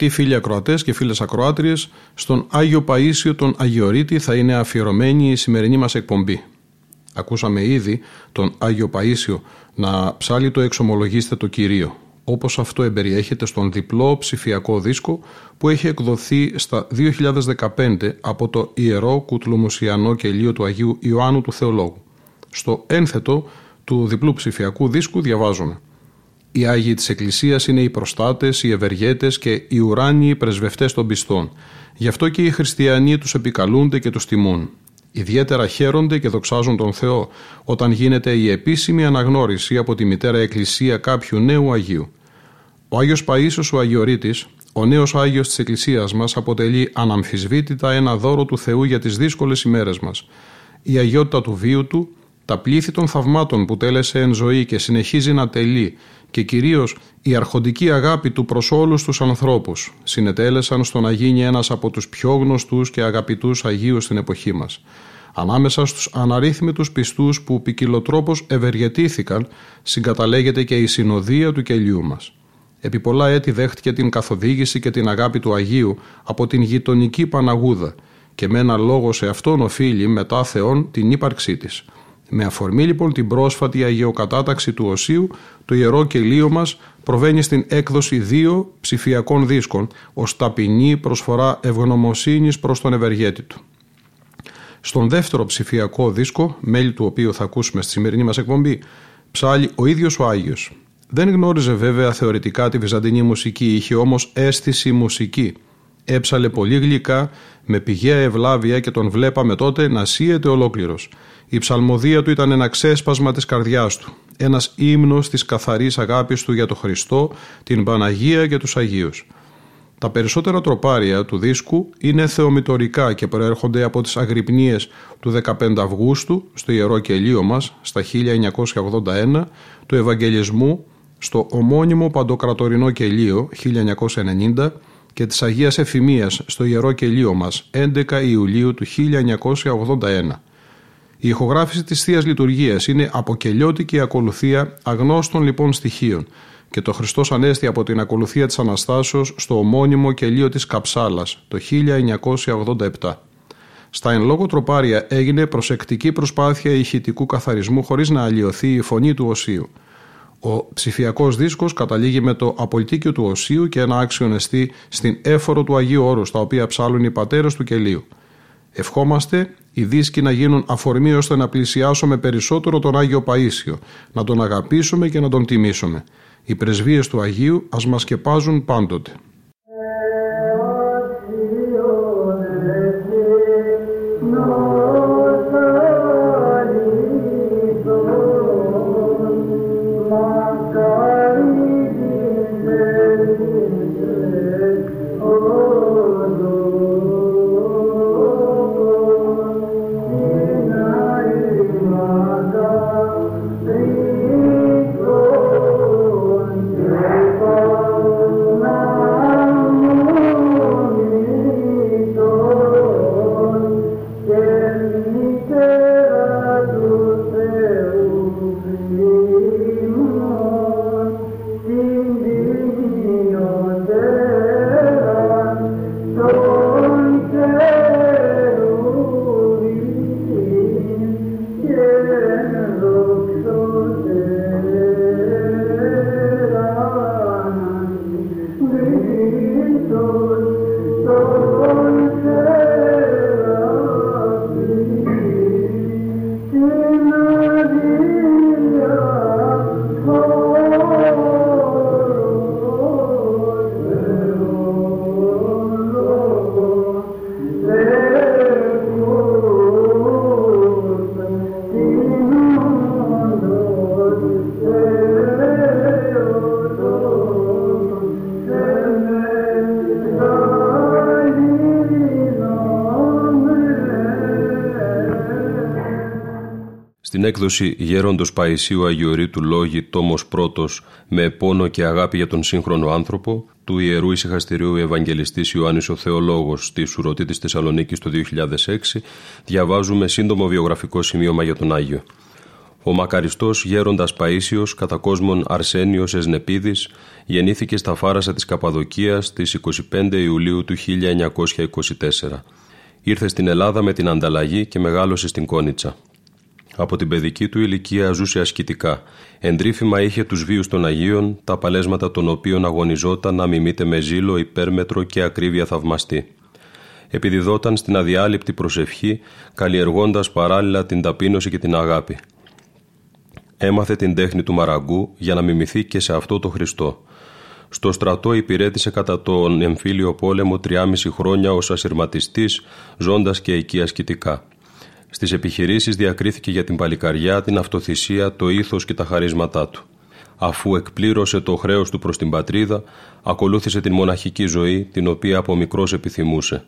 Αγαπητοί φίλοι ακροατές και φίλες ακροάτριες, στον Άγιο Παίσιο τον Αγιορείτη θα είναι αφιερωμένη η σημερινή μας εκπομπή. Ακούσαμε ήδη τον Άγιο Παΐσιο να ψάλει το εξομολογήστε το Κυρίο, όπως αυτό εμπεριέχεται στον διπλό ψηφιακό δίσκο που έχει εκδοθεί στα 2015 από το Ιερό Κουτλουμουσιανό Κελίο του Αγίου Ιωάννου του Θεολόγου. Στο ένθετο του διπλού ψηφιακού δίσκου διαβάζουμε οι Άγιοι της Εκκλησίας είναι οι προστάτες, οι ευεργέτες και οι ουράνιοι πρεσβευτές των πιστών. Γι' αυτό και οι χριστιανοί τους επικαλούνται και τους τιμούν. Ιδιαίτερα χαίρονται και δοξάζουν τον Θεό όταν γίνεται η επίσημη αναγνώριση από τη Μητέρα Εκκλησία κάποιου νέου Αγίου. Ο Άγιος Παΐσιος ο Αγιορείτης, ο νέος Άγιος της Εκκλησίας μας, αποτελεί αναμφισβήτητα ένα δώρο του Θεού για τις δύσκολες ημέρες μας. Η αγιότητα του βίου του, τα πλήθη των θαυμάτων που τέλεσε εν ζωή και συνεχίζει να τελεί και κυρίως η αρχοντική αγάπη του προς όλους τους ανθρώπους συνετέλεσαν στο να γίνει ένας από τους πιο γνωστούς και αγαπητούς Αγίους στην εποχή μας. Ανάμεσα στους αναρρύθμιτους πιστούς που ποικιλοτρόπως ευεργετήθηκαν συγκαταλέγεται και η συνοδεία του κελιού μας. Επί πολλά έτη δέχτηκε την καθοδήγηση και την αγάπη του Αγίου από την γειτονική Παναγούδα και με ένα λόγο σε αυτόν οφείλει μετά Θεόν την ύπαρξή της. Με αφορμή λοιπόν την πρόσφατη αγιοκατάταξη του Οσίου, το Ιερό Κελίο μας προβαίνει στην έκδοση δύο ψηφιακών δίσκων ως ταπεινή προσφορά ευγνωμοσύνης προς τον ευεργέτη του. Στον δεύτερο ψηφιακό δίσκο, μέλη του οποίου θα ακούσουμε στη σημερινή μας εκπομπή, ψάλει ο ίδιος ο Άγιος. Δεν γνώριζε βέβαια θεωρητικά τη βυζαντινή μουσική, είχε όμως αίσθηση μουσική. Έψαλε πολύ γλυκά, με πηγαία ευλάβεια και τον βλέπαμε τότε να σύεται ολόκληρος. Η ψαλμοδία του ήταν ένα ξέσπασμα της καρδιάς του, ένας ύμνος της καθαρής αγάπης του για τον Χριστό, την Παναγία και τους Αγίους. Τα περισσότερα τροπάρια του δίσκου είναι θεομητορικά και προέρχονται από τις αγρυπνίες του 15 Αυγούστου στο Ιερό Κελίο μας, στα 1981, του Ευαγγελισμού στο ομώνυμο Παντοκρατορινό Κελίο 1990 και της Αγίας Εφημίας στο Ιερό Κελίο μας 11 Ιουλίου του 1981. Η ηχογράφηση της Θείας Λειτουργίας είναι αποκελιώτικη ακολουθία αγνώστων λοιπόν στοιχείων και το Χριστός Ανέστη από την ακολουθία της Αναστάσεως στο ομώνυμο κελίο της Καψάλας το 1987. Στα εν λόγω τροπάρια έγινε προσεκτική προσπάθεια ηχητικού καθαρισμού χωρίς να αλλοιωθεί η φωνή του οσίου. Ο ψηφιακός δίσκος καταλήγει με το απολυτίκιο του οσίου και ένα άξιο νεστή στην έφορο του Αγίου Όρους, στα οποία ψάλουν οι πατέρες του κελίου. Ευχόμαστε οι δίσκοι να γίνουν αφορμή ώστε να πλησιάσουμε περισσότερο τον Άγιο Παΐσιο, να τον αγαπήσουμε και να τον τιμήσουμε. Οι πρεσβείες του Αγίου ας μας σκεπάζουν πάντοτε. Έκδοση Γέροντος Παϊσίου Αγιορείτου Λόγη τόμος πρώτος με πόνο και αγάπη για τον σύγχρονο άνθρωπο του Ιερού Ισυχαστηρίου Ευαγγελιστής Ιωάννης ο Θεολόγος στη Σουρωτή της Θεσσαλονίκης το 2006 διαβάζουμε σύντομο βιογραφικό σημείωμα για τον Άγιο. Ο μακαριστός γέροντας Παΐσιος κατά κόσμον Αρσένιος Εσνεπίδης γεννήθηκε στα Φάρασα της Καπαδοκίας στις 25 Ιουλίου του 1924. Ήρθε στην Ελλάδα με την ανταλλαγή και μεγάλωσε στην Κόνιτσα. Από την παιδική του ηλικία ζούσε ασκητικά. Εντρίφημα είχε τους βίους των Αγίων, τα παλέσματα των οποίων αγωνιζόταν να μιμείται με ζήλο, υπέρμετρο και ακρίβεια θαυμαστή. Επιδιδόταν στην αδιάλειπτη προσευχή, καλλιεργώντας παράλληλα την ταπείνωση και την αγάπη. Έμαθε την τέχνη του μαραγκού για να μιμηθεί και σε αυτό το Χριστό. Στο στρατό υπηρέτησε κατά τον εμφύλιο πόλεμο 3,5 χρόνια ως ασυρματιστής, ζώντας και εκεί ασκητικά. Στις επιχειρήσεις διακρίθηκε για την παλικαριά, την αυτοθυσία, το ήθος και τα χαρίσματά του. Αφού εκπλήρωσε το χρέος του προς την πατρίδα, ακολούθησε την μοναχική ζωή, την οποία από μικρός επιθυμούσε.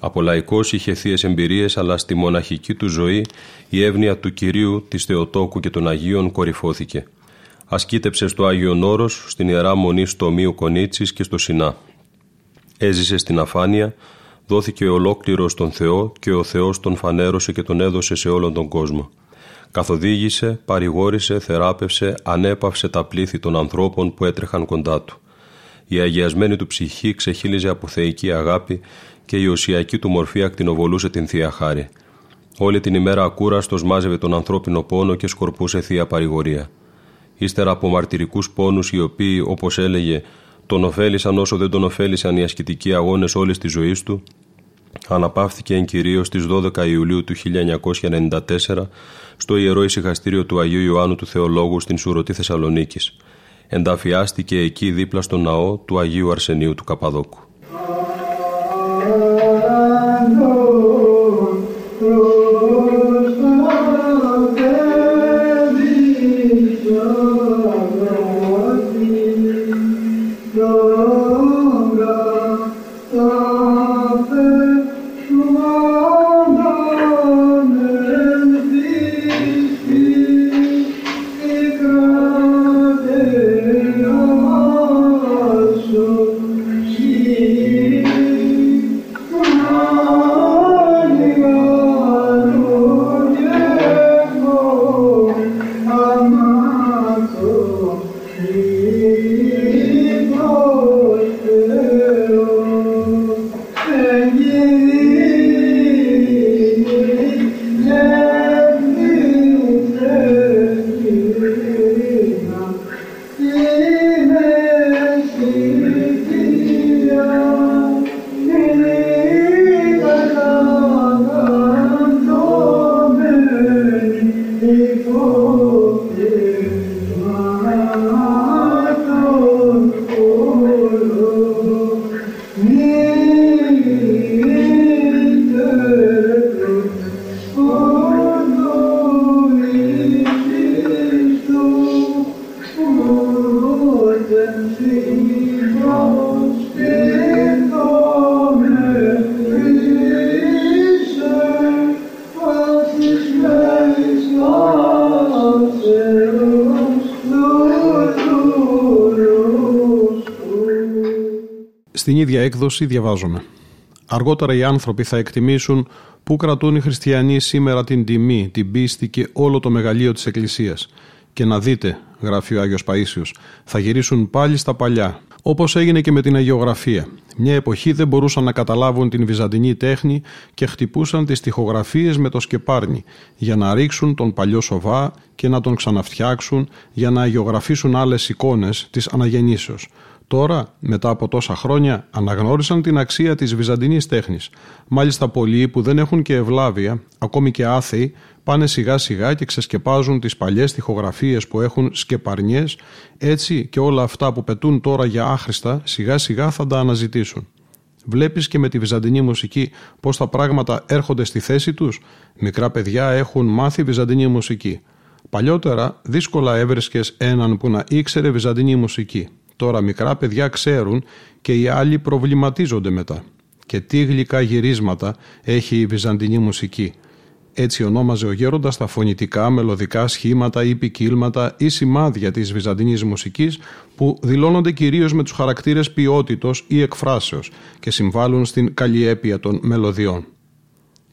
Από λαϊκός είχε θείες εμπειρίες, αλλά στη μοναχική του ζωή η εύνοια του κυρίου, της Θεοτόκου και των Αγίων κορυφώθηκε. Ασκήτεψε στο Άγιο Νόρος, στην ιερά μονή στο Ομοίου Κονίτσι και στο Σινά. Έζησε στην αφάνεια, δόθηκε ολόκληρο στον Θεό και ο Θεός τον φανέρωσε και τον έδωσε σε όλον τον κόσμο. Καθοδήγησε, παρηγόρησε, θεράπευσε, ανέπαυσε τα πλήθη των ανθρώπων που έτρεχαν κοντά του. Η αγιασμένη του ψυχή ξεχύλιζε από θεϊκή αγάπη και η οσιακή του μορφή ακτινοβολούσε την Θεία Χάρη. Όλη την ημέρα ακούραστος μάζευε τον ανθρώπινο πόνο και σκορπούσε θεία παρηγορία. Ύστερα από μαρτυρικούς πόνους οι οποίοι, όπως έλεγε, τον ωφέλησαν όσο δεν τον ωφέλησαν οι ασκητικοί αγώνες όλης της ζωής του, αναπαύθηκε εν κυρίως στις 12 Ιουλίου του 1994 στο Ιερό Ησυχαστήριο του Αγίου Ιωάννου του Θεολόγου στην Σουρωτή Θεσσαλονίκης. Ενταφιάστηκε εκεί δίπλα στο ναό του Αγίου Αρσενίου του Καπαδόκου. Έκδοση διαβάζουμε. Αργότερα οι άνθρωποι θα εκτιμήσουν πού κρατούν οι χριστιανοί σήμερα την τιμή, την πίστη και όλο το μεγαλείο της Εκκλησίας. Και να δείτε, γράφει ο Άγιος Παΐσιος, θα γυρίσουν πάλι στα παλιά, όπως έγινε και με την Αγιογραφία. Μια εποχή δεν μπορούσαν να καταλάβουν την βυζαντινή τέχνη και χτυπούσαν τις τοιχογραφίες με το σκεπάρνι για να ρίξουν τον παλιό σοβά και να τον ξαναφτιάξουν για να αγιογραφήσουν άλλες εικόνες της αναγεννήσεως. Τώρα, μετά από τόσα χρόνια, αναγνώρισαν την αξία της βυζαντινής τέχνης. Μάλιστα πολλοί που δεν έχουν και ευλάβεια, ακόμη και άθεοι, πάνε σιγά σιγά και ξεσκεπάζουν τις παλιές τοιχογραφίες που έχουν σκεπαρνιές, έτσι και όλα αυτά που πετούν τώρα για άχρηστα, σιγά σιγά θα τα αναζητήσουν. Βλέπεις και με τη βυζαντινή μουσική πώς τα πράγματα έρχονται στη θέση τους; Μικρά παιδιά έχουν μάθει βυζαντινή μουσική. Παλιότερα δύσκολα έβρισκες έναν που να ήξερε βυζαντινή μουσική. Τώρα μικρά παιδιά ξέρουν και οι άλλοι προβληματίζονται μετά. Και τι γλυκά γυρίσματα έχει η βυζαντινή μουσική. Έτσι ονόμαζε ο γέροντας τα φωνητικά, μελωδικά σχήματα ή ποικίλματα ή σημάδια της βυζαντινής μουσικής που δηλώνονται κυρίως με τους χαρακτήρες ποιότητος ή εκφράσεως και συμβάλλουν στην καλλιέπεια των μελωδιών.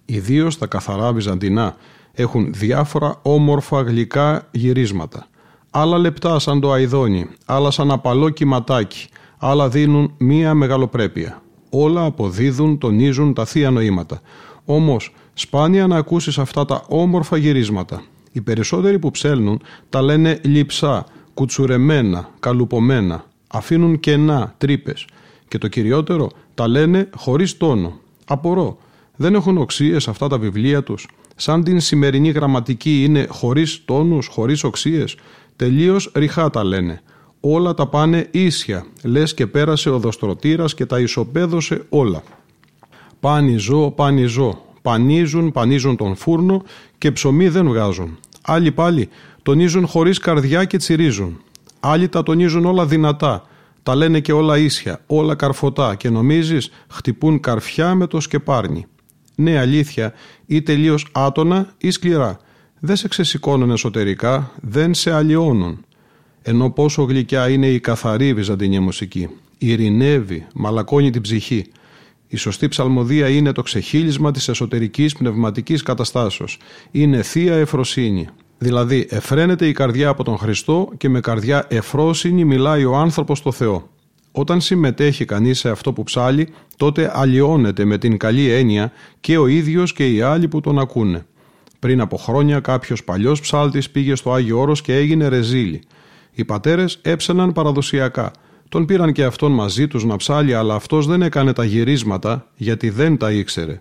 Ιδίως τα καθαρά βυζαντινά έχουν διάφορα όμορφα γλυκά γυρίσματα άλλα λεπτά σαν το αιδόνι, άλλα σαν απαλό κυματάκι, άλλα δίνουν μία μεγαλοπρέπεια. Όλα αποδίδουν, τονίζουν τα θεία νοήματα. Όμως, σπάνια να ακούσεις αυτά τα όμορφα γυρίσματα. Οι περισσότεροι που ψέλνουν τα λένε λιψά, κουτσουρεμένα, καλουπωμένα, αφήνουν κενά, τρύπες. Και το κυριότερο, τα λένε χωρίς τόνο. Απορώ, δεν έχουν οξύες αυτά τα βιβλία τους. Σαν την σημερινή γραμματική είναι χωρίς τόνους, χωρίς οξύες. Τελείως ριχά τα λένε. Όλα τα πάνε ίσια, λες και πέρασε ο δοστρωτήρας και τα ισοπαίδωσε όλα. Πάνι ζω, πάνι ζω. Πανίζουν, πανίζουν τον φούρνο και ψωμί δεν βγάζουν. Άλλοι πάλι τονίζουν χωρίς καρδιά και τσιρίζουν. Άλλοι τα τονίζουν όλα δυνατά. Τα λένε και όλα ίσια, όλα καρφωτά και νομίζεις χτυπούν καρφιά με το σκεπάρνι. Ναι αλήθεια ή τελείως άτονα ή σκληρά δεν σε ξεσηκώνουν εσωτερικά, δεν σε αλλοιώνουν. Ενώ πόσο γλυκιά είναι η καθαρή βυζαντινή μουσική. Ειρηνεύει, μαλακώνει την ψυχή. Η σωστή ψαλμοδία είναι το ξεχύλισμα της εσωτερικής πνευματικής καταστάσεως. Είναι θεία εφροσύνη. Δηλαδή εφραίνεται η καρδιά από τον Χριστό και με καρδιά εφρόσυνη μιλάει ο άνθρωπος στο Θεό. Όταν συμμετέχει κανείς σε αυτό που ψάλει, τότε αλλοιώνεται με την καλή έννοια και ο ίδιος και οι άλλοι που τον ακούνε. Πριν από χρόνια κάποιος παλιός ψάλτης πήγε στο Άγιο Όρος και έγινε ρεζίλη. Οι πατέρες έψαιναν παραδοσιακά. Τον πήραν και αυτόν μαζί τους να ψάλει, αλλά αυτός δεν έκανε τα γυρίσματα γιατί δεν τα ήξερε.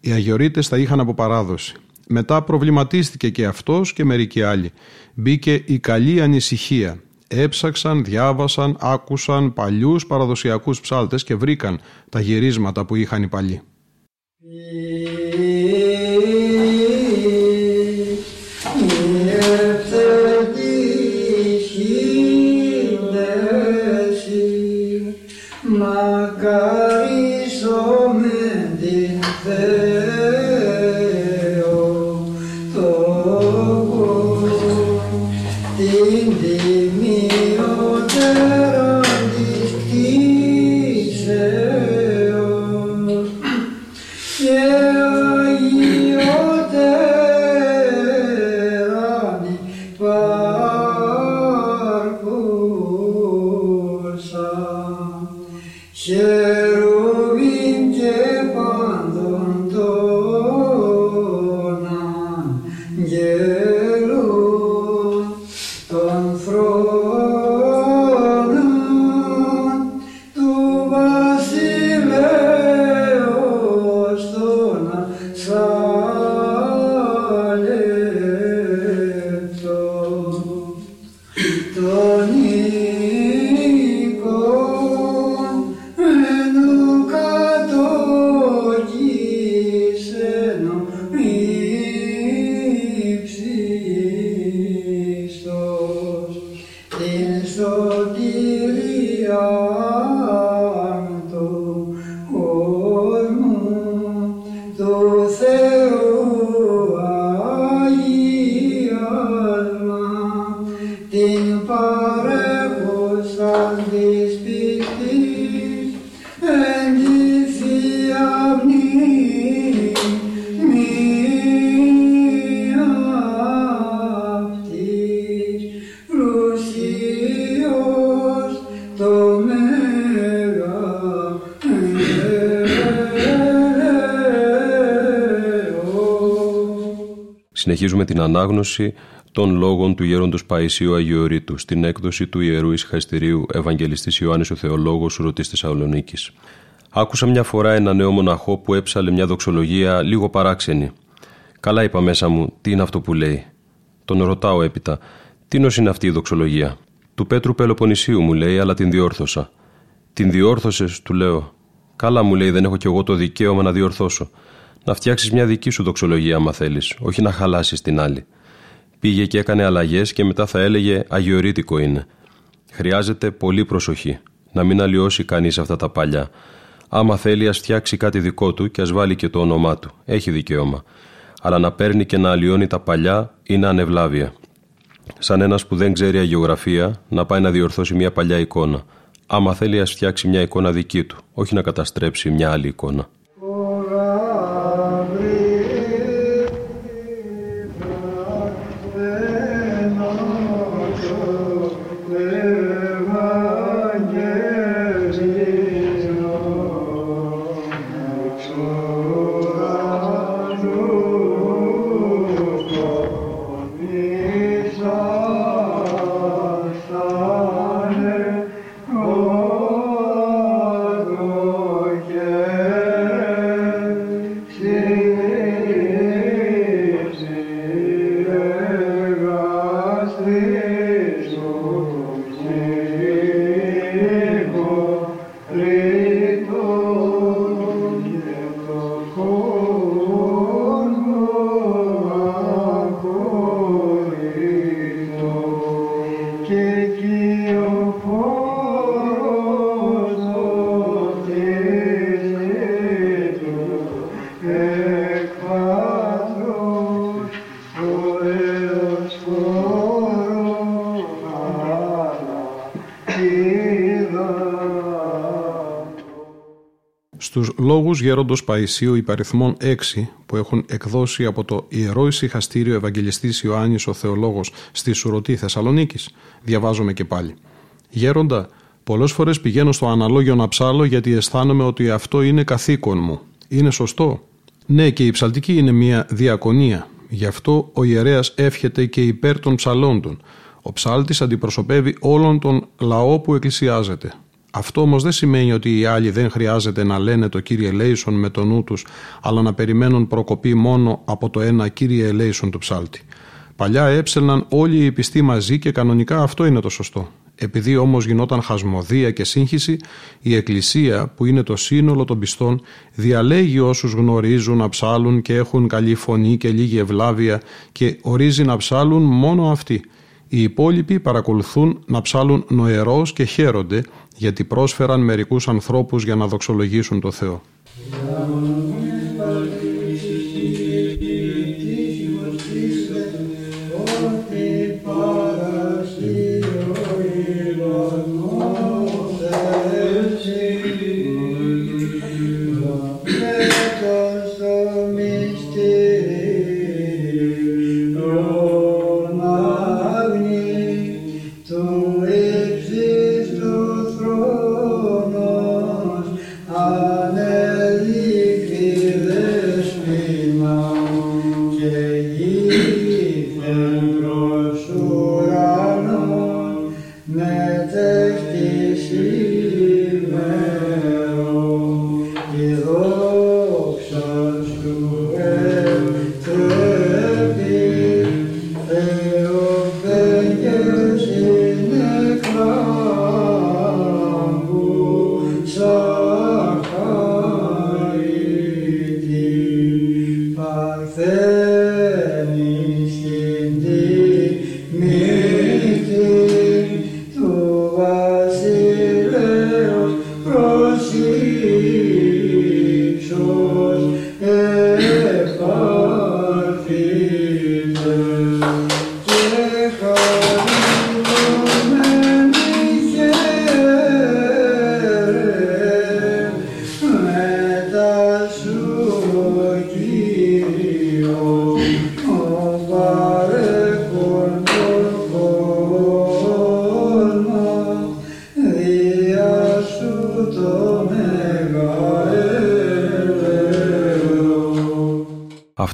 Οι Αγιορείτες τα είχαν από παράδοση. Μετά προβληματίστηκε και αυτός και μερικοί άλλοι. Μπήκε η καλή ανησυχία. Έψαξαν, διάβασαν, άκουσαν παλιούς παραδοσιακούς ψάλτες και βρήκαν τα γυρίσματα που είχαν οι παλιοί. Συνεχίζουμε την ανάγνωση των λόγων του γέροντος Παϊσίου Αγιορείτου στην έκδοση του Ιερού Ισχαστηρίου Ευαγγελιστής Ιωάννης ο Θεολόγος Ρωτής Θεσσαλονίκης. Άκουσα μια φορά ένα νέο μοναχό που έψαλε μια δοξολογία λίγο παράξενη. Καλά είπα μέσα μου, τι είναι αυτό που λέει. Τον ρωτάω έπειτα, τι νος είναι αυτή η δοξολογία. Του Πέτρου Πελοποννησίου μου λέει, αλλά την διόρθωσα. Την διόρθωσες, του λέω. Καλά μου λέει, δεν έχω κι εγώ το δικαίωμα να διορθώσω να φτιάξεις μια δική σου δοξολογία, άμα θέλεις, όχι να χαλάσεις την άλλη. Πήγε και έκανε αλλαγές και μετά θα έλεγε Αγιορείτικο είναι. Χρειάζεται πολύ προσοχή. Να μην αλλοιώσει κανείς αυτά τα παλιά. Άμα θέλει, ας φτιάξει κάτι δικό του και ας βάλει και το όνομά του. Έχει δικαίωμα. Αλλά να παίρνει και να αλλοιώνει τα παλιά είναι ανεβλάβεια. Σαν ένας που δεν ξέρει αγιογραφία, να πάει να διορθώσει μια παλιά εικόνα. Άμα θέλει, ας φτιάξει μια εικόνα δική του, όχι να καταστρέψει μια άλλη εικόνα. Στους λόγους γέροντος Παϊσίου υπαριθμών 6 που έχουν εκδώσει από το Ιερό Ισυχαστήριο Ευαγγελιστής Ιωάννης ο Θεολόγος στη Σουρωτή Θεσσαλονίκης, διαβάζομαι και πάλι. Γέροντα, πολλές φορές πηγαίνω στο αναλόγιο να ψάλω γιατί αισθάνομαι ότι αυτό είναι καθήκον μου. Είναι σωστό; Ναι και η ψαλτική είναι μια διακονία. Γι' αυτό ο ιερέας εύχεται και υπέρ των ψαλόντων. Ο ψάλτης αντιπροσωπεύει όλον τον λαό που εκκλησιάζεται. Αυτό όμως δεν σημαίνει ότι οι άλλοι δεν χρειάζεται να λένε το κύριε Λέισον με το νου τους, αλλά να περιμένουν προκοπή μόνο από το ένα κύριε Λέισον του ψάλτη. Παλιά έψελναν όλοι οι πιστοί μαζί και κανονικά αυτό είναι το σωστό. Επειδή όμως γινόταν χασμοδία και σύγχυση, η Εκκλησία, που είναι το σύνολο των πιστών, διαλέγει όσους γνωρίζουν να ψάλουν και έχουν καλή φωνή και λίγη ευλάβεια και ορίζει να ψάλουν μόνο αυτοί. Οι υπόλοιποι παρακολουθούν να ψάλουν νοερός και χαίρονται γιατί πρόσφεραν μερικούς ανθρώπους για να δοξολογήσουν το Θεό.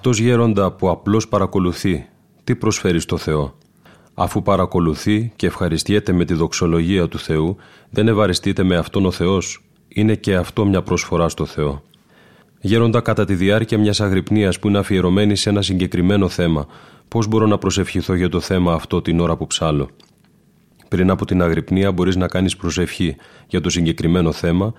Αυτός γέροντα που απλώς παρακολουθεί, τι προσφέρει στο Θεό; Αφού παρακολουθεί και ευχαριστιέται με τη δοξολογία του Θεού, δεν ευαριστείται με Αυτόν ο Θεός; Είναι και αυτό μια προσφορά στο Θεό. Γέροντα κατά τη διάρκεια μιας αγρυπνίας που είναι αφιερωμένη σε ένα συγκεκριμένο θέμα, πώς μπορώ να προσευχηθώ για το θέμα αυτό την ώρα που ψάλω. Πριν από την αγρυπνία μπορείς να κάνεις προσευχή για το συγκεκριμένο θέμα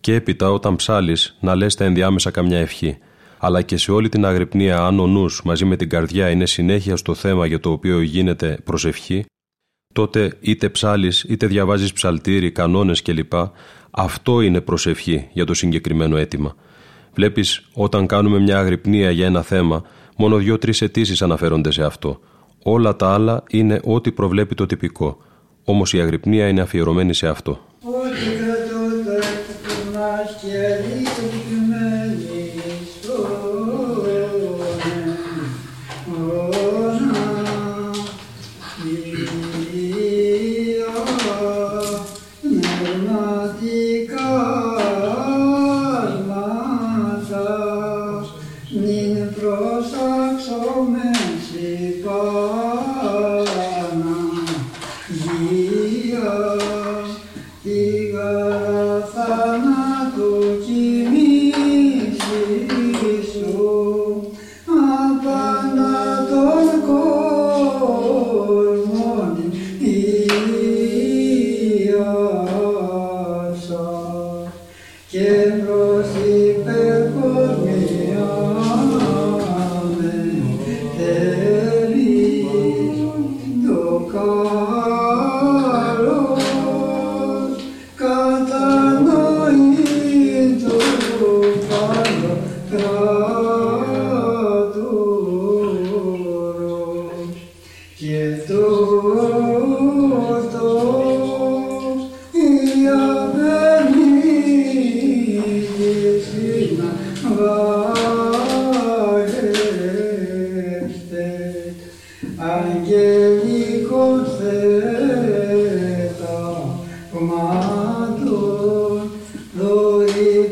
και έπειτα όταν ψάλεις να λες τα ενδιάμεσα καμιά ευχή αλλά και σε όλη την αγρυπνία αν ο νους μαζί με την καρδιά είναι συνέχεια στο θέμα για το οποίο γίνεται προσευχή, τότε είτε ψάλεις είτε διαβάζεις ψαλτήρι, κανόνες κλπ. Αυτό είναι προσευχή για το συγκεκριμένο αίτημα. Βλέπεις όταν κάνουμε μια αγρυπνία για ένα θέμα, μόνο δύο-τρεις αιτήσεις αναφέρονται σε αυτό. Όλα τα άλλα είναι ό,τι προβλέπει το τυπικό. Όμως η αγρυπνία είναι αφιερωμένη σε αυτό.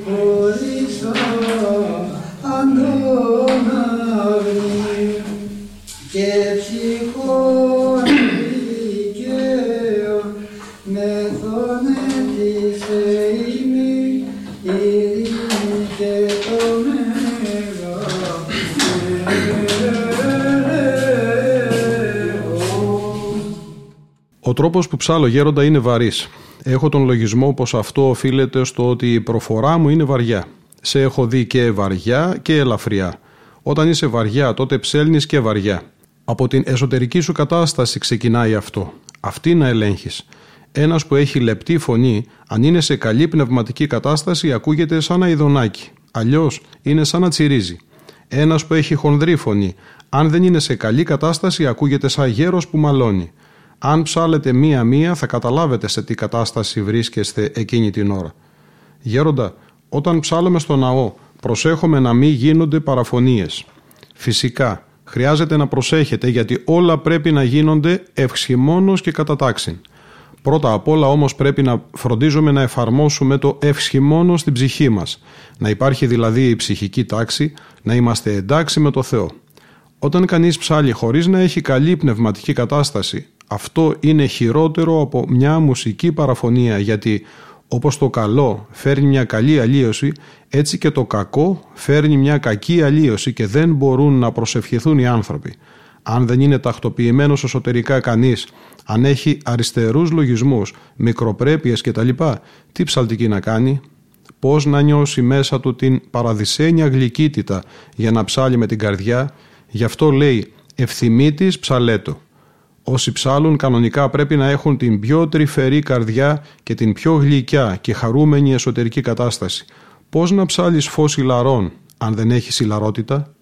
χωρίσω αν και ψυχόν δικαίων με θονέτησε η μη και το μέγα. Ο τρόπος που ψάλω γέροντα είναι βαρύς. Έχω τον λογισμό πως αυτό οφείλεται στο ότι η προφορά μου είναι βαριά. Σε έχω δει και βαριά και ελαφριά. Όταν είσαι βαριά τότε ψέλνεις και βαριά. Από την εσωτερική σου κατάσταση ξεκινάει αυτό. Αυτή να ελέγχεις. Ένας που έχει λεπτή φωνή, αν είναι σε καλή πνευματική κατάσταση, ακούγεται σαν αειδονάκι. Αλλιώς είναι σαν να τσιρίζει. Ένας που έχει χονδρή φωνή, αν δεν είναι σε καλή κατάσταση, ακούγεται σαν γέρος που μαλώνει. Αν ψάλετε μία-μία θα καταλάβετε σε τι κατάσταση βρίσκεστε εκείνη την ώρα. Γέροντα, όταν ψάλουμε στο ναό, προσέχουμε να μην γίνονται παραφωνίες. Φυσικά, χρειάζεται να προσέχετε γιατί όλα πρέπει να γίνονται ευσχημόνως και κατά τάξη. Πρώτα απ' όλα όμως πρέπει να φροντίζουμε να εφαρμόσουμε το ευσχημόνο στην ψυχή μας. Να υπάρχει δηλαδή η ψυχική τάξη, να είμαστε εντάξει με το Θεό. Όταν κανείς ψάλει χωρίς να έχει καλή πνευματική κατάσταση, αυτό είναι χειρότερο από μια μουσική παραφωνία γιατί όπως το καλό φέρνει μια καλή αλλίωση, έτσι και το κακό φέρνει μια κακή αλλίωση και δεν μπορούν να προσευχηθούν οι άνθρωποι. Αν δεν είναι τακτοποιημένος εσωτερικά κανείς, αν έχει αριστερούς λογισμούς, μικροπρέπειες κτλ, τι ψαλτική να κάνει, πώς να νιώσει μέσα του την παραδεισένια γλυκύτητα για να ψάλει με την καρδιά, γι' αυτό λέει ευθυμίτης ψαλέτο. Όσοι ψάλουν κανονικά πρέπει να έχουν την πιο τρυφερή καρδιά και την πιο γλυκιά και χαρούμενη εσωτερική κατάσταση. Πώς να ψάλεις φως ηλαρών αν δεν έχεις ηλαρότητα;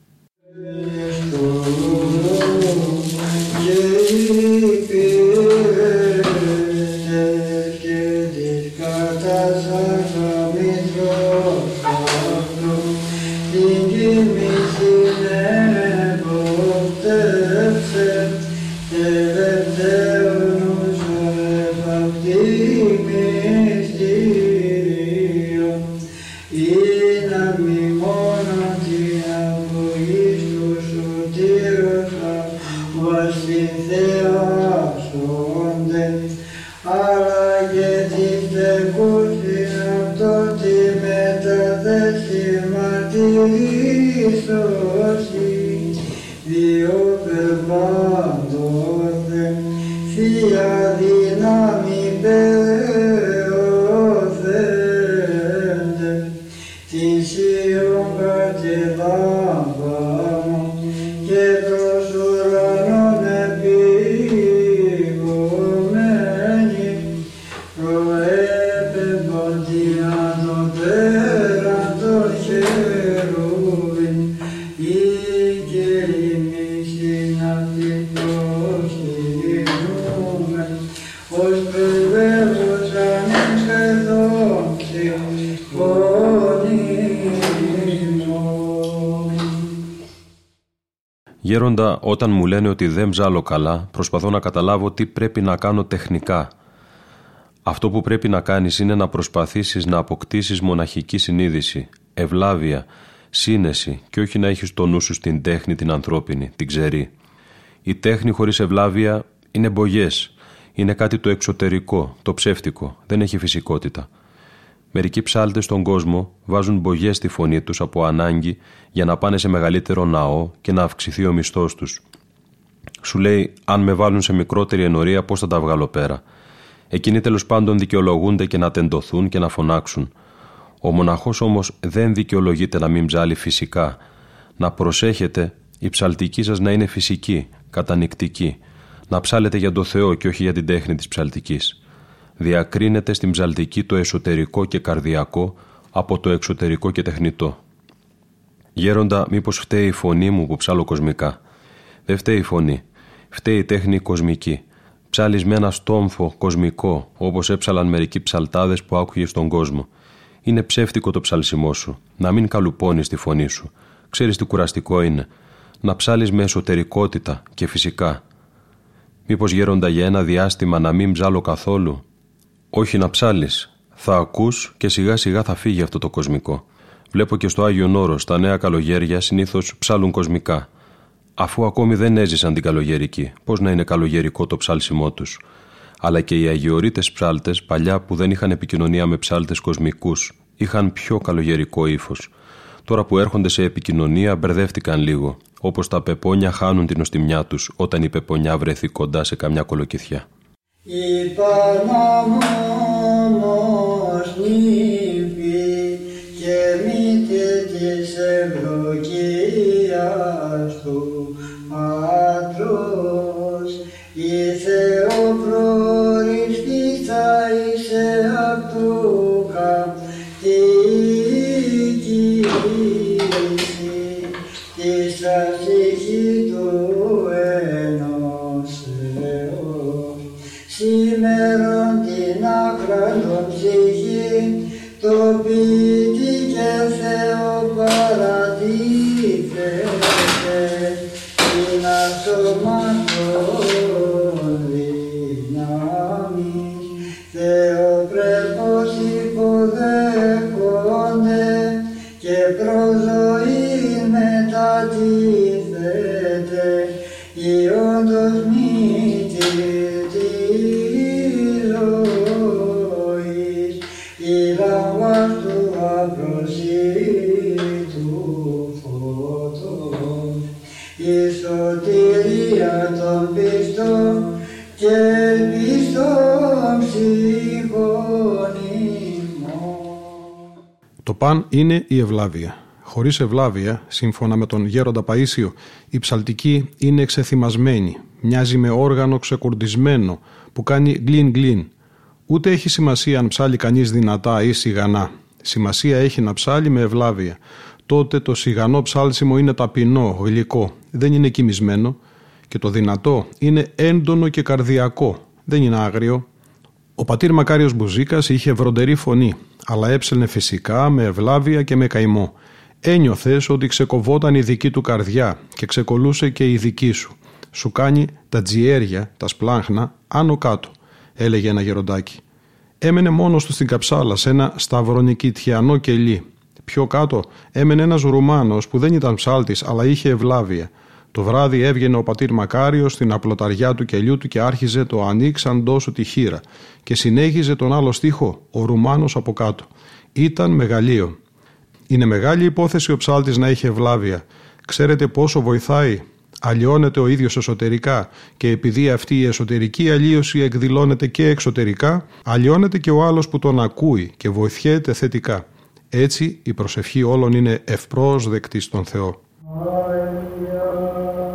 Γέροντα, όταν μου λένε ότι δεν ψάλω καλά, προσπαθώ να καταλάβω τι πρέπει να κάνω τεχνικά. Αυτό που πρέπει να κάνεις είναι να προσπαθήσεις να αποκτήσεις μοναχική συνείδηση, ευλάβεια, σύνεση και όχι να έχεις το νου σου στην τέχνη την ανθρώπινη, την ξερή. Η τέχνη χωρίς ευλάβεια είναι μπογιές, είναι κάτι το εξωτερικό, το ψεύτικο, δεν έχει φυσικότητα. Μερικοί ψάλτες στον κόσμο βάζουν μπογιές στη φωνή τους από ανάγκη για να πάνε σε μεγαλύτερο ναό και να αυξηθεί ο μισθός τους. Σου λέει, αν με βάλουν σε μικρότερη ενορία, πώς θα τα βγάλω πέρα; Εκείνοι τέλος πάντων δικαιολογούνται και να τεντωθούν και να φωνάξουν. Ο μοναχός όμως δεν δικαιολογείται να μην ψάλει φυσικά. Να προσέχετε η ψαλτική σας να είναι φυσική, κατανικτική. Να ψάλετε για το Θεό και όχι για την τέχνη της ψαλτικής διακρίνεται στην ψαλτική το εσωτερικό και καρδιακό από το εξωτερικό και τεχνητό. Γέροντα, μήπως φταίει η φωνή μου που ψάλω κοσμικά; Δεν φταίει η φωνή. Φταίει η τέχνη κοσμική. Ψάλει με ένα στόμφο κοσμικό, όπως έψαλαν μερικοί ψαλτάδες που άκουγες στον κόσμο. Είναι ψεύτικο το ψαλσιμό σου. Να μην καλουπώνεις τη φωνή σου. Ξέρεις τι κουραστικό είναι. Να ψάλεις με εσωτερικότητα και φυσικά. Μήπως γέροντα για ένα διάστημα να μην ψάλω καθόλου, όχι να ψάλεις. Θα ακούς και σιγά σιγά θα φύγει αυτό το κοσμικό. Βλέπω και στο Άγιο Νόρο τα νέα καλογέρια συνήθως ψάλουν κοσμικά. Αφού ακόμη δεν έζησαν την καλογερική, πώς να είναι καλογερικό το ψάλσιμό τους; Αλλά και οι αγιορείτες ψάλτες, παλιά που δεν είχαν επικοινωνία με ψάλτες κοσμικούς, είχαν πιο καλογερικό ύφος. Τώρα που έρχονται σε επικοινωνία μπερδεύτηκαν λίγο, όπως τα πεπόνια χάνουν την οστιμιά τους όταν η πεπονιά βρεθεί κοντά σε καμιά κολοκυθιά. и по-моему можно. Παν είναι η ευλάβεια. Χωρίς ευλάβεια, σύμφωνα με τον Γέροντα Παίσιο, η ψαλτική είναι εξεθυμασμένη, μοιάζει με όργανο ξεκουρδισμένο που κάνει γκλιν γκλιν. Ούτε έχει σημασία αν ψάλει κανείς δυνατά ή σιγανά. Σημασία έχει να ψάλει με ευλάβεια. Τότε το σιγανό ψάλσιμο είναι ταπεινό, γλυκό, δεν είναι κοιμισμένο και το δυνατό είναι έντονο και καρδιακό, δεν είναι άγριο. Ο πατήρ Μακάριος Μπουζίκας είχε βροντερή φωνή, αλλά έψελνε φυσικά με ευλάβεια και με καημό. Ένιωθες ότι ξεκοβόταν η δική του καρδιά και ξεκολούσε και η δική σου. Σου κάνει τα τζιέρια, τα σπλάχνα, άνω κάτω, έλεγε ένα γεροντάκι. Έμενε μόνος του στην καψάλα σε ένα σταυρονικητιανό κελί. Πιο κάτω έμενε ένας Ρουμάνος που δεν ήταν ψάλτης αλλά είχε ευλάβεια. Το βράδυ έβγαινε ο πατήρ Μακάριος στην απλοταριά του κελιού του και άρχιζε το ανοίξαντός σου τη χείρα και συνέχιζε τον άλλο στίχο, ο Ρουμάνος από κάτω. Ήταν μεγαλείο. Είναι μεγάλη υπόθεση ο ψάλτης να έχει ευλάβεια. Ξέρετε πόσο βοηθάει; Αλλιώνεται ο ίδιος εσωτερικά και επειδή αυτή η εσωτερική αλλίωση εκδηλώνεται και εξωτερικά, αλλιώνεται και ο άλλος που τον ακούει και βοηθιέται θετικά. Έτσι η προσευχή όλων είναι ευπρόσδεκτη στον Θεό. Hallelujah.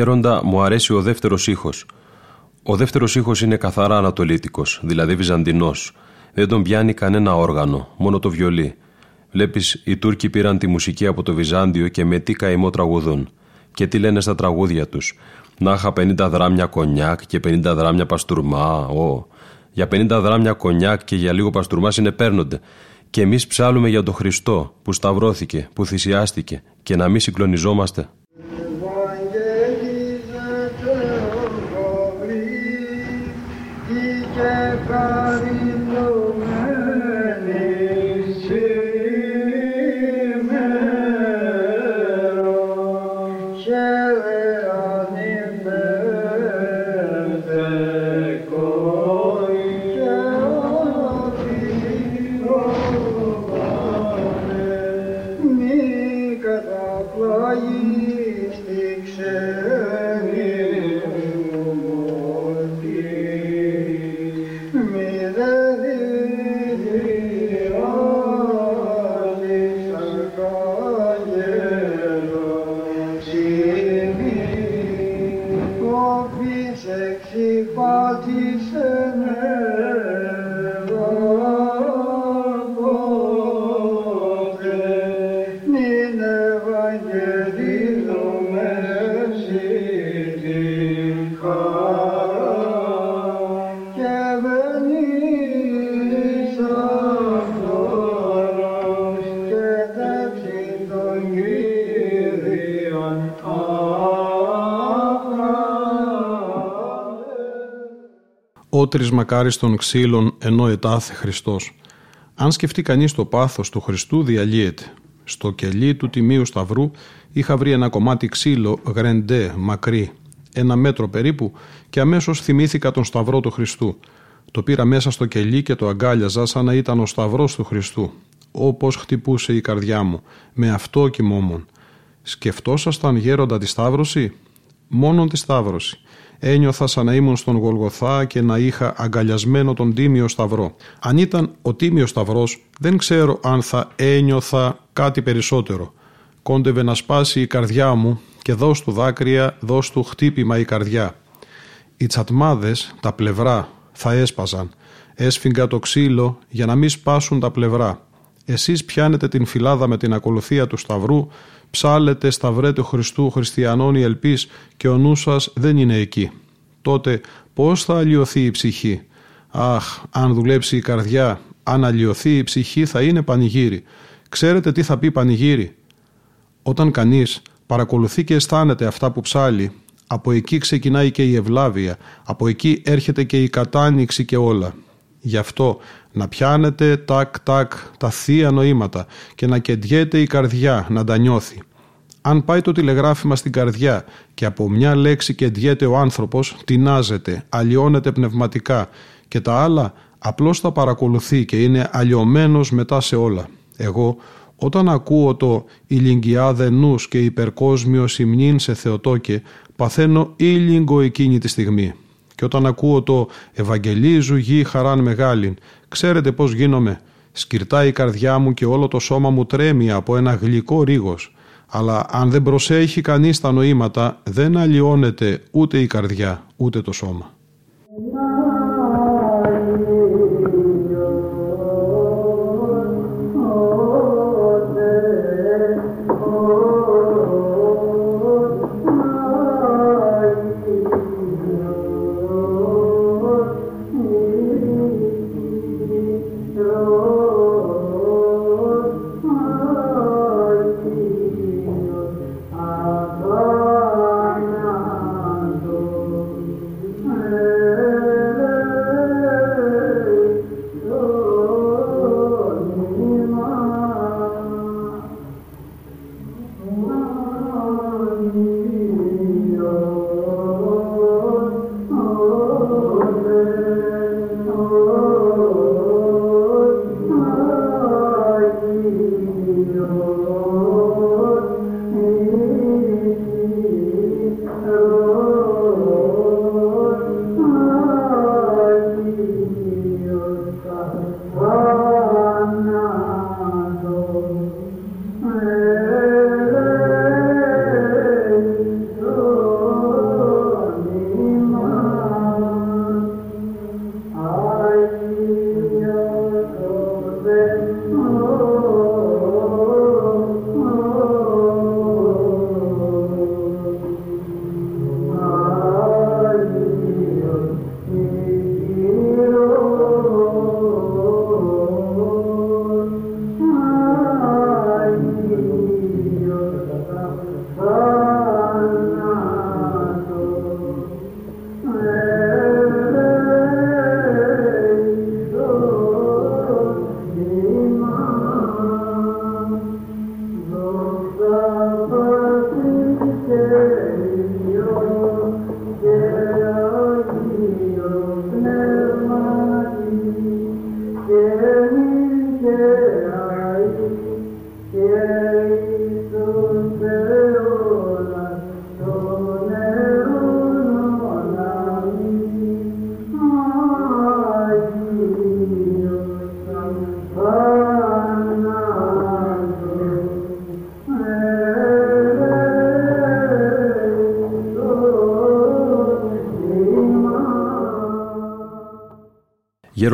Γέροντα, μου αρέσει ο δεύτερος ήχος. Ο δεύτερος ήχος είναι καθαρά ανατολίτικος, δηλαδή βυζαντινός. Δεν τον πιάνει κανένα όργανο, μόνο το βιολί. Βλέπεις, οι Τούρκοι πήραν τη μουσική από το Βυζάντιο και με τι καημό τραγουδούν. Και τι λένε στα τραγούδια τους. Να είχα 50 δράμια κονιάκ και 50 δράμια παστούρμα. Ω. Για 50 δράμια κονιάκ και για λίγο παστούρμα συνεπέρνονται. Και εμείς ψάλουμε για τον Χριστό που σταυρώθηκε, που θυσιάστηκε και να μην συγκλονιζόμαστε. Fatih'ine ότρις μακάριστον ξύλων ενώ ετάθε Χριστός. Αν σκεφτεί κανείς το πάθος του Χριστού διαλύεται. Στο κελί του Τιμίου Σταυρού είχα βρει ένα κομμάτι ξύλο γρεντέ, μακρύ. ένα μέτρο περίπου, και αμέσως θυμήθηκα τον Σταυρό του Χριστού. Το πήρα μέσα στο κελί και το αγκάλιαζα σαν να ήταν ο Σταυρός του Χριστού. Όπως χτυπούσε η καρδιά μου. Με αυτό κοιμόμουν. Σκεφτόσασταν γέροντα τη Σταύρωση; Μόνον της Σταύρωση. Ένιωθα σαν να ήμουν στον Γολγοθά και να είχα αγκαλιασμένο τον Τίμιο Σταυρό. Αν ήταν ο Τίμιος Σταυρός, δεν ξέρω αν θα ένιωθα κάτι περισσότερο. Κόντευε να σπάσει η καρδιά μου και δώσ' του δάκρυα, δώσ' του χτύπημα η καρδιά. Οι τσατμάδες, τα πλευρά, θα έσπαζαν. Έσφιγγα το ξύλο για να μην σπάσουν τα πλευρά. Εσείς πιάνετε την φυλάδα με την ακολουθία του Σταυρού, ψάλετε σταυρέ του Χριστού χριστιανών η ελπίς και ο νους σας δεν είναι εκεί. Τότε πώς θα αλλοιωθεί η ψυχή; Αχ, αν δουλέψει η καρδιά, αν αλλοιωθεί η ψυχή θα είναι πανηγύρι. Ξέρετε τι θα πει πανηγύρι; Όταν κανείς παρακολουθεί και αισθάνεται αυτά που ψάλει, από εκεί ξεκινάει και η ευλάβεια, από εκεί έρχεται και η κατάνοιξη και όλα. Γι' αυτό να πιάνετε τάκ τάκ τα θεία νοήματα και να κεντιέται η καρδιά να τα νιώθει. Αν πάει το τηλεγράφημα στην καρδιά και από μια λέξη κεντιέται ο άνθρωπος, τεινάζεται, αλλοιώνεται πνευματικά και τα άλλα απλώς τα παρακολουθεί και είναι αλλοιωμένος μετά σε όλα. Εγώ όταν ακούω το «Ηλιγγιάδε νους και υπερκόσμιος συμνήν σε Θεοτόκε» παθαίνω ήλιγκο εκείνη τη στιγμή. Και όταν ακούω το «Ευαγγελίζου γη χαράν μεγάλην» ξέρετε πώς γίνομαι. Σκυρτάει η καρδιά μου και όλο το σώμα μου τρέμει από ένα γλυκό ρίγος. Αλλά αν δεν προσέχει κανείς τα νοήματα δεν αλλοιώνεται ούτε η καρδιά ούτε το σώμα.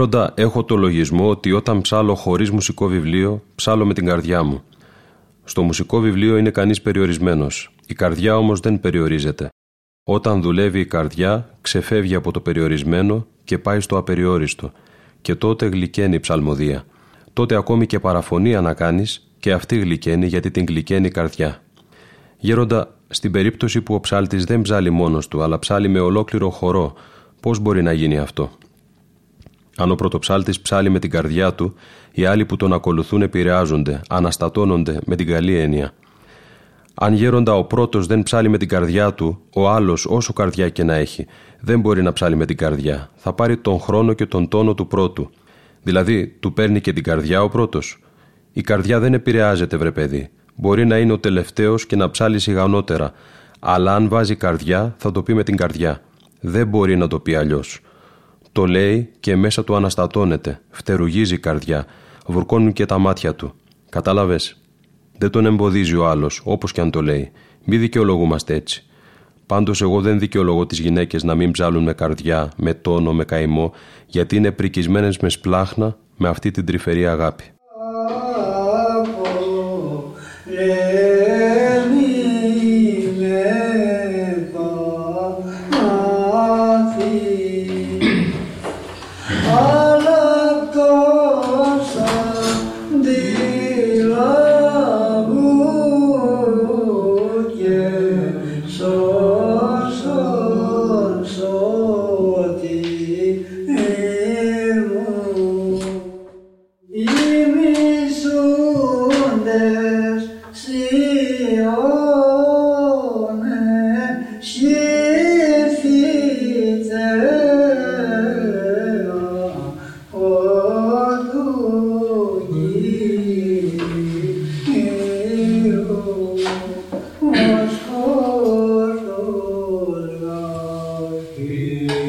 Γέροντα, έχω το λογισμό ότι όταν ψάλω χωρίς μουσικό βιβλίο, ψάλω με την καρδιά μου. Στο μουσικό βιβλίο είναι κανείς περιορισμένος. Η καρδιά όμως δεν περιορίζεται. Όταν δουλεύει η καρδιά, ξεφεύγει από το περιορισμένο και πάει στο απεριόριστο. Και τότε γλυκαίνει η ψαλμοδία. Τότε ακόμη και παραφωνία να κάνεις και αυτή γλυκαίνει γιατί την γλυκαίνει η καρδιά. Γέροντα, στην περίπτωση που ο ψάλτης δεν ψάλει μόνος του, αλλά ψάλει με ολόκληρο χορό, πώς μπορεί να γίνει αυτό. Αν ο πρωτοψάλτης ψάλει με την καρδιά του, οι άλλοι που τον ακολουθούν επηρεάζονται, αναστατώνονται με την καλή έννοια. Αν γέροντα ο πρώτος δεν ψάλει με την καρδιά του, ο άλλος, όσο καρδιά και να έχει, δεν μπορεί να ψάλει με την καρδιά. Θα πάρει τον χρόνο και τον τόνο του πρώτου. Δηλαδή, του παίρνει και την καρδιά ο πρώτος. Η καρδιά δεν επηρεάζεται, βρε παιδί. Μπορεί να είναι ο τελευταίος και να ψάλει σιγανότερα. Αλλά αν βάζει καρδιά, θα το πει με την καρδιά. Δεν μπορεί να το πει αλλιώς. Το λέει και μέσα του αναστατώνεται. Φτερουγίζει η καρδιά. Βουρκώνουν και τα μάτια του. Κατάλαβες; Δεν τον εμποδίζει ο άλλος, όπως και αν το λέει. Μη δικαιολογούμαστε έτσι. Πάντως, εγώ δεν δικαιολογώ τις γυναίκες να μην ψάλουν με καρδιά, με τόνο, με καημό, γιατί είναι πρικισμένες με σπλάχνα με αυτή την τρυφερή αγάπη.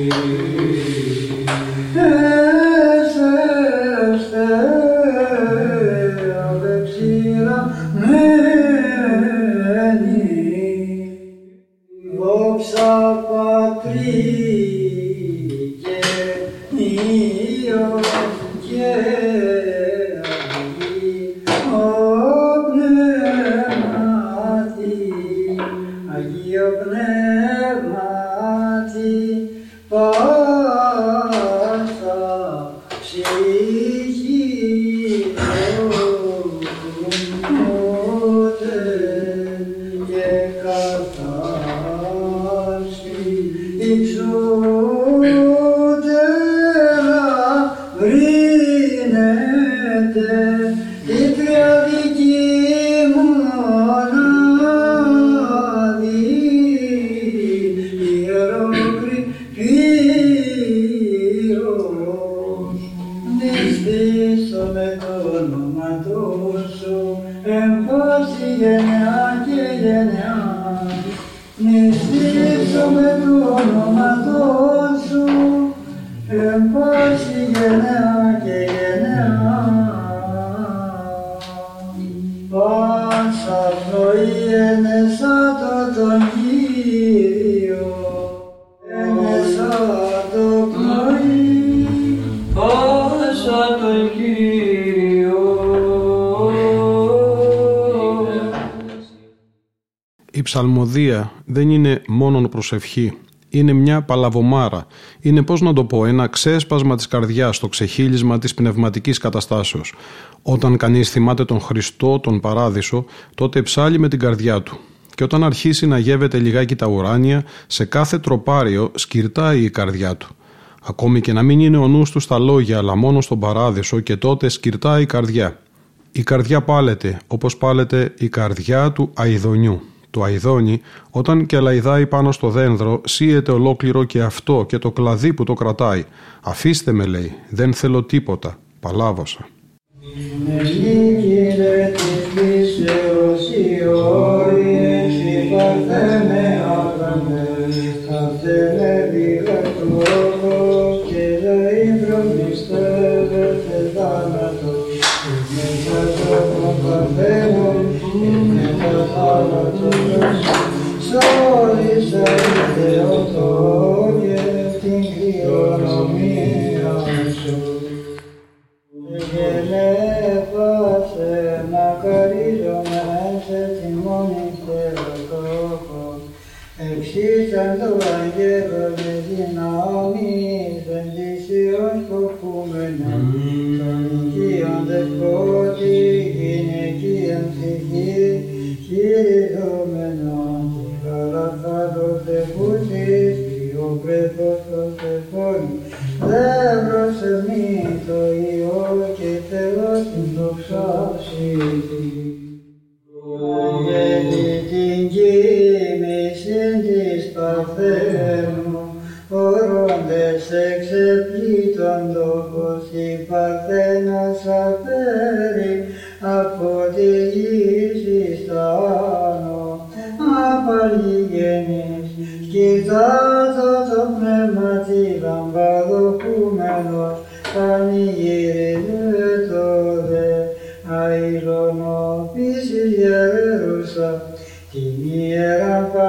Amen. Ψαλμοδία δεν είναι μόνον προσευχή. Είναι μια παλαβομάρα. Είναι, πώς να το πω, ένα ξέσπασμα της καρδιάς, το ξεχύλισμα της πνευματικής καταστάσεως. Όταν κανείς θυμάται τον Χριστό, τον Παράδεισο, τότε ψάλει με την καρδιά του. Και όταν αρχίσει να γεύεται λιγάκι τα ουράνια, σε κάθε τροπάριο σκυρτάει η καρδιά του. Ακόμη και να μην είναι ο νους του στα λόγια, αλλά μόνος στον Παράδεισο και τότε σκυρτάει η καρδιά. Η καρδιά πάλεται, όπως πάλεται η καρδιά του αιδονιού. Το αηδόνι, όταν και λαϊδάει πάνω στο δένδρο, σύεται ολόκληρο και αυτό και το κλαδί που το κρατάει. Αφήστε με, λέει, δεν θέλω τίποτα. Παλάβωσα. Amen. θάνατος ζόρισε Θεοτό και την κληρονομία σου γενεύασε να καρίζομαι σε τιμόνι και δοκόκο εξίσαν το Βαγγέλο και δυνάμεις εν της ιός Θεόν, σε εμεί το ιό και Θεός την δοξάσει. Ογέννη την κοίμηση της Παρθένου, ορώντες εξεπλήτων τόπος η Παρθένας απέρι από τη γη εις τα άνω, απαλληγενής, κοιτάς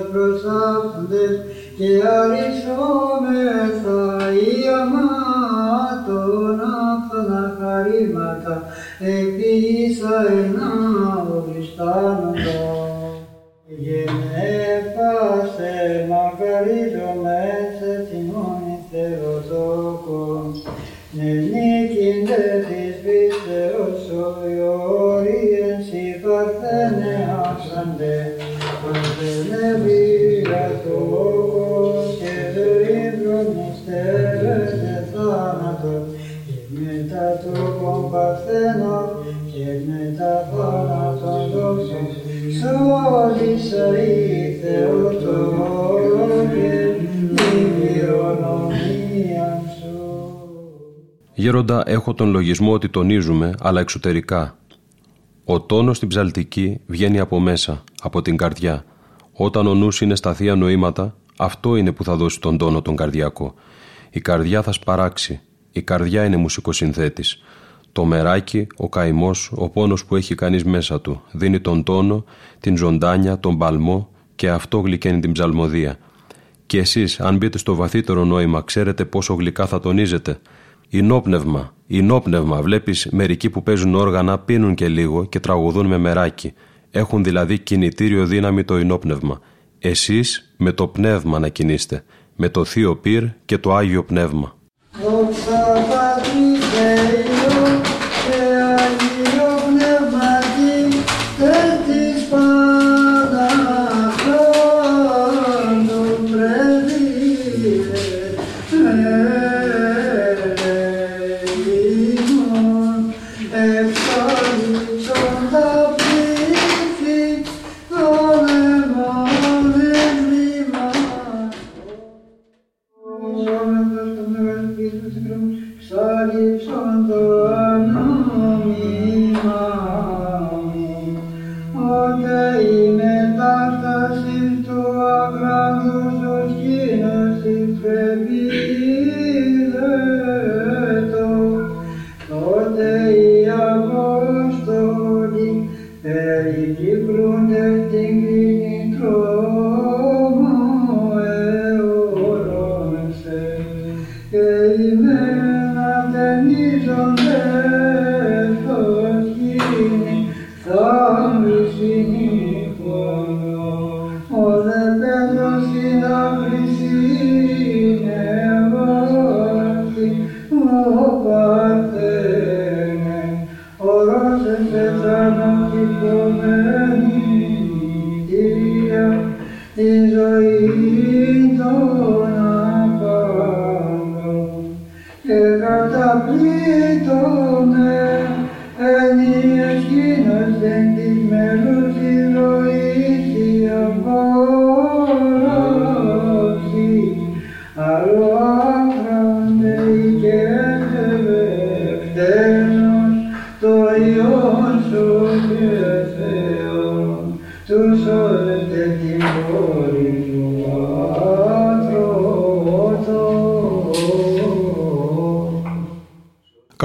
प्रसाद के में साई तो नाथ नकारी माता एक ही सय नाव ये मैं पासे मगरी जो मैं से तिमोनी से रोजोको Nel kindred is bitter, so your oriensi partene a sandere. Γέροντα, έχω τον λογισμό ότι τονίζουμε, αλλά εξωτερικά. Ο τόνος στην ψαλτική βγαίνει από μέσα, από την καρδιά. Όταν ο νους είναι στα θεία νοήματα, αυτό είναι που θα δώσει τον τόνο τον καρδιακό. Η καρδιά θα σπαράξει. Η καρδιά είναι μουσικοσυνθέτης. Το μεράκι, ο καημός, ο πόνος που έχει κανείς μέσα του, δίνει τον τόνο, την ζωντάνια, τον παλμό και αυτό γλυκαίνει την ψαλμοδία. Και εσείς, αν μπείτε στο βαθύτερο νόημα, ξέρετε πόσο γλυκά θα τονίζετε. Ινόπνευμα, ινόπνευμα. Βλέπεις μερικοί που παίζουν όργανα πίνουν και λίγο και τραγουδούν με μεράκι. Έχουν δηλαδή κινητήριο δύναμη το ινόπνευμα. Εσείς με το πνεύμα να κινείστε. Με το Θείο Πυρ και το Άγιο Πνεύμα.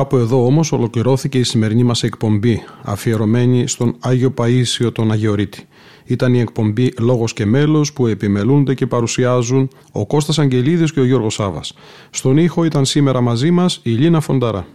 Κάπου εδώ όμως ολοκληρώθηκε η σημερινή μας εκπομπή, αφιερωμένη στον Άγιο Παΐσιο τον Αγιορείτη. Ήταν η εκπομπή «Λόγος και μέλος» που επιμελούνται και παρουσιάζουν ο Κώστας Αγγελίδης και ο Γιώργος Σάβας. Στον ήχο ήταν σήμερα μαζί μας η Λίνα Φονταρά.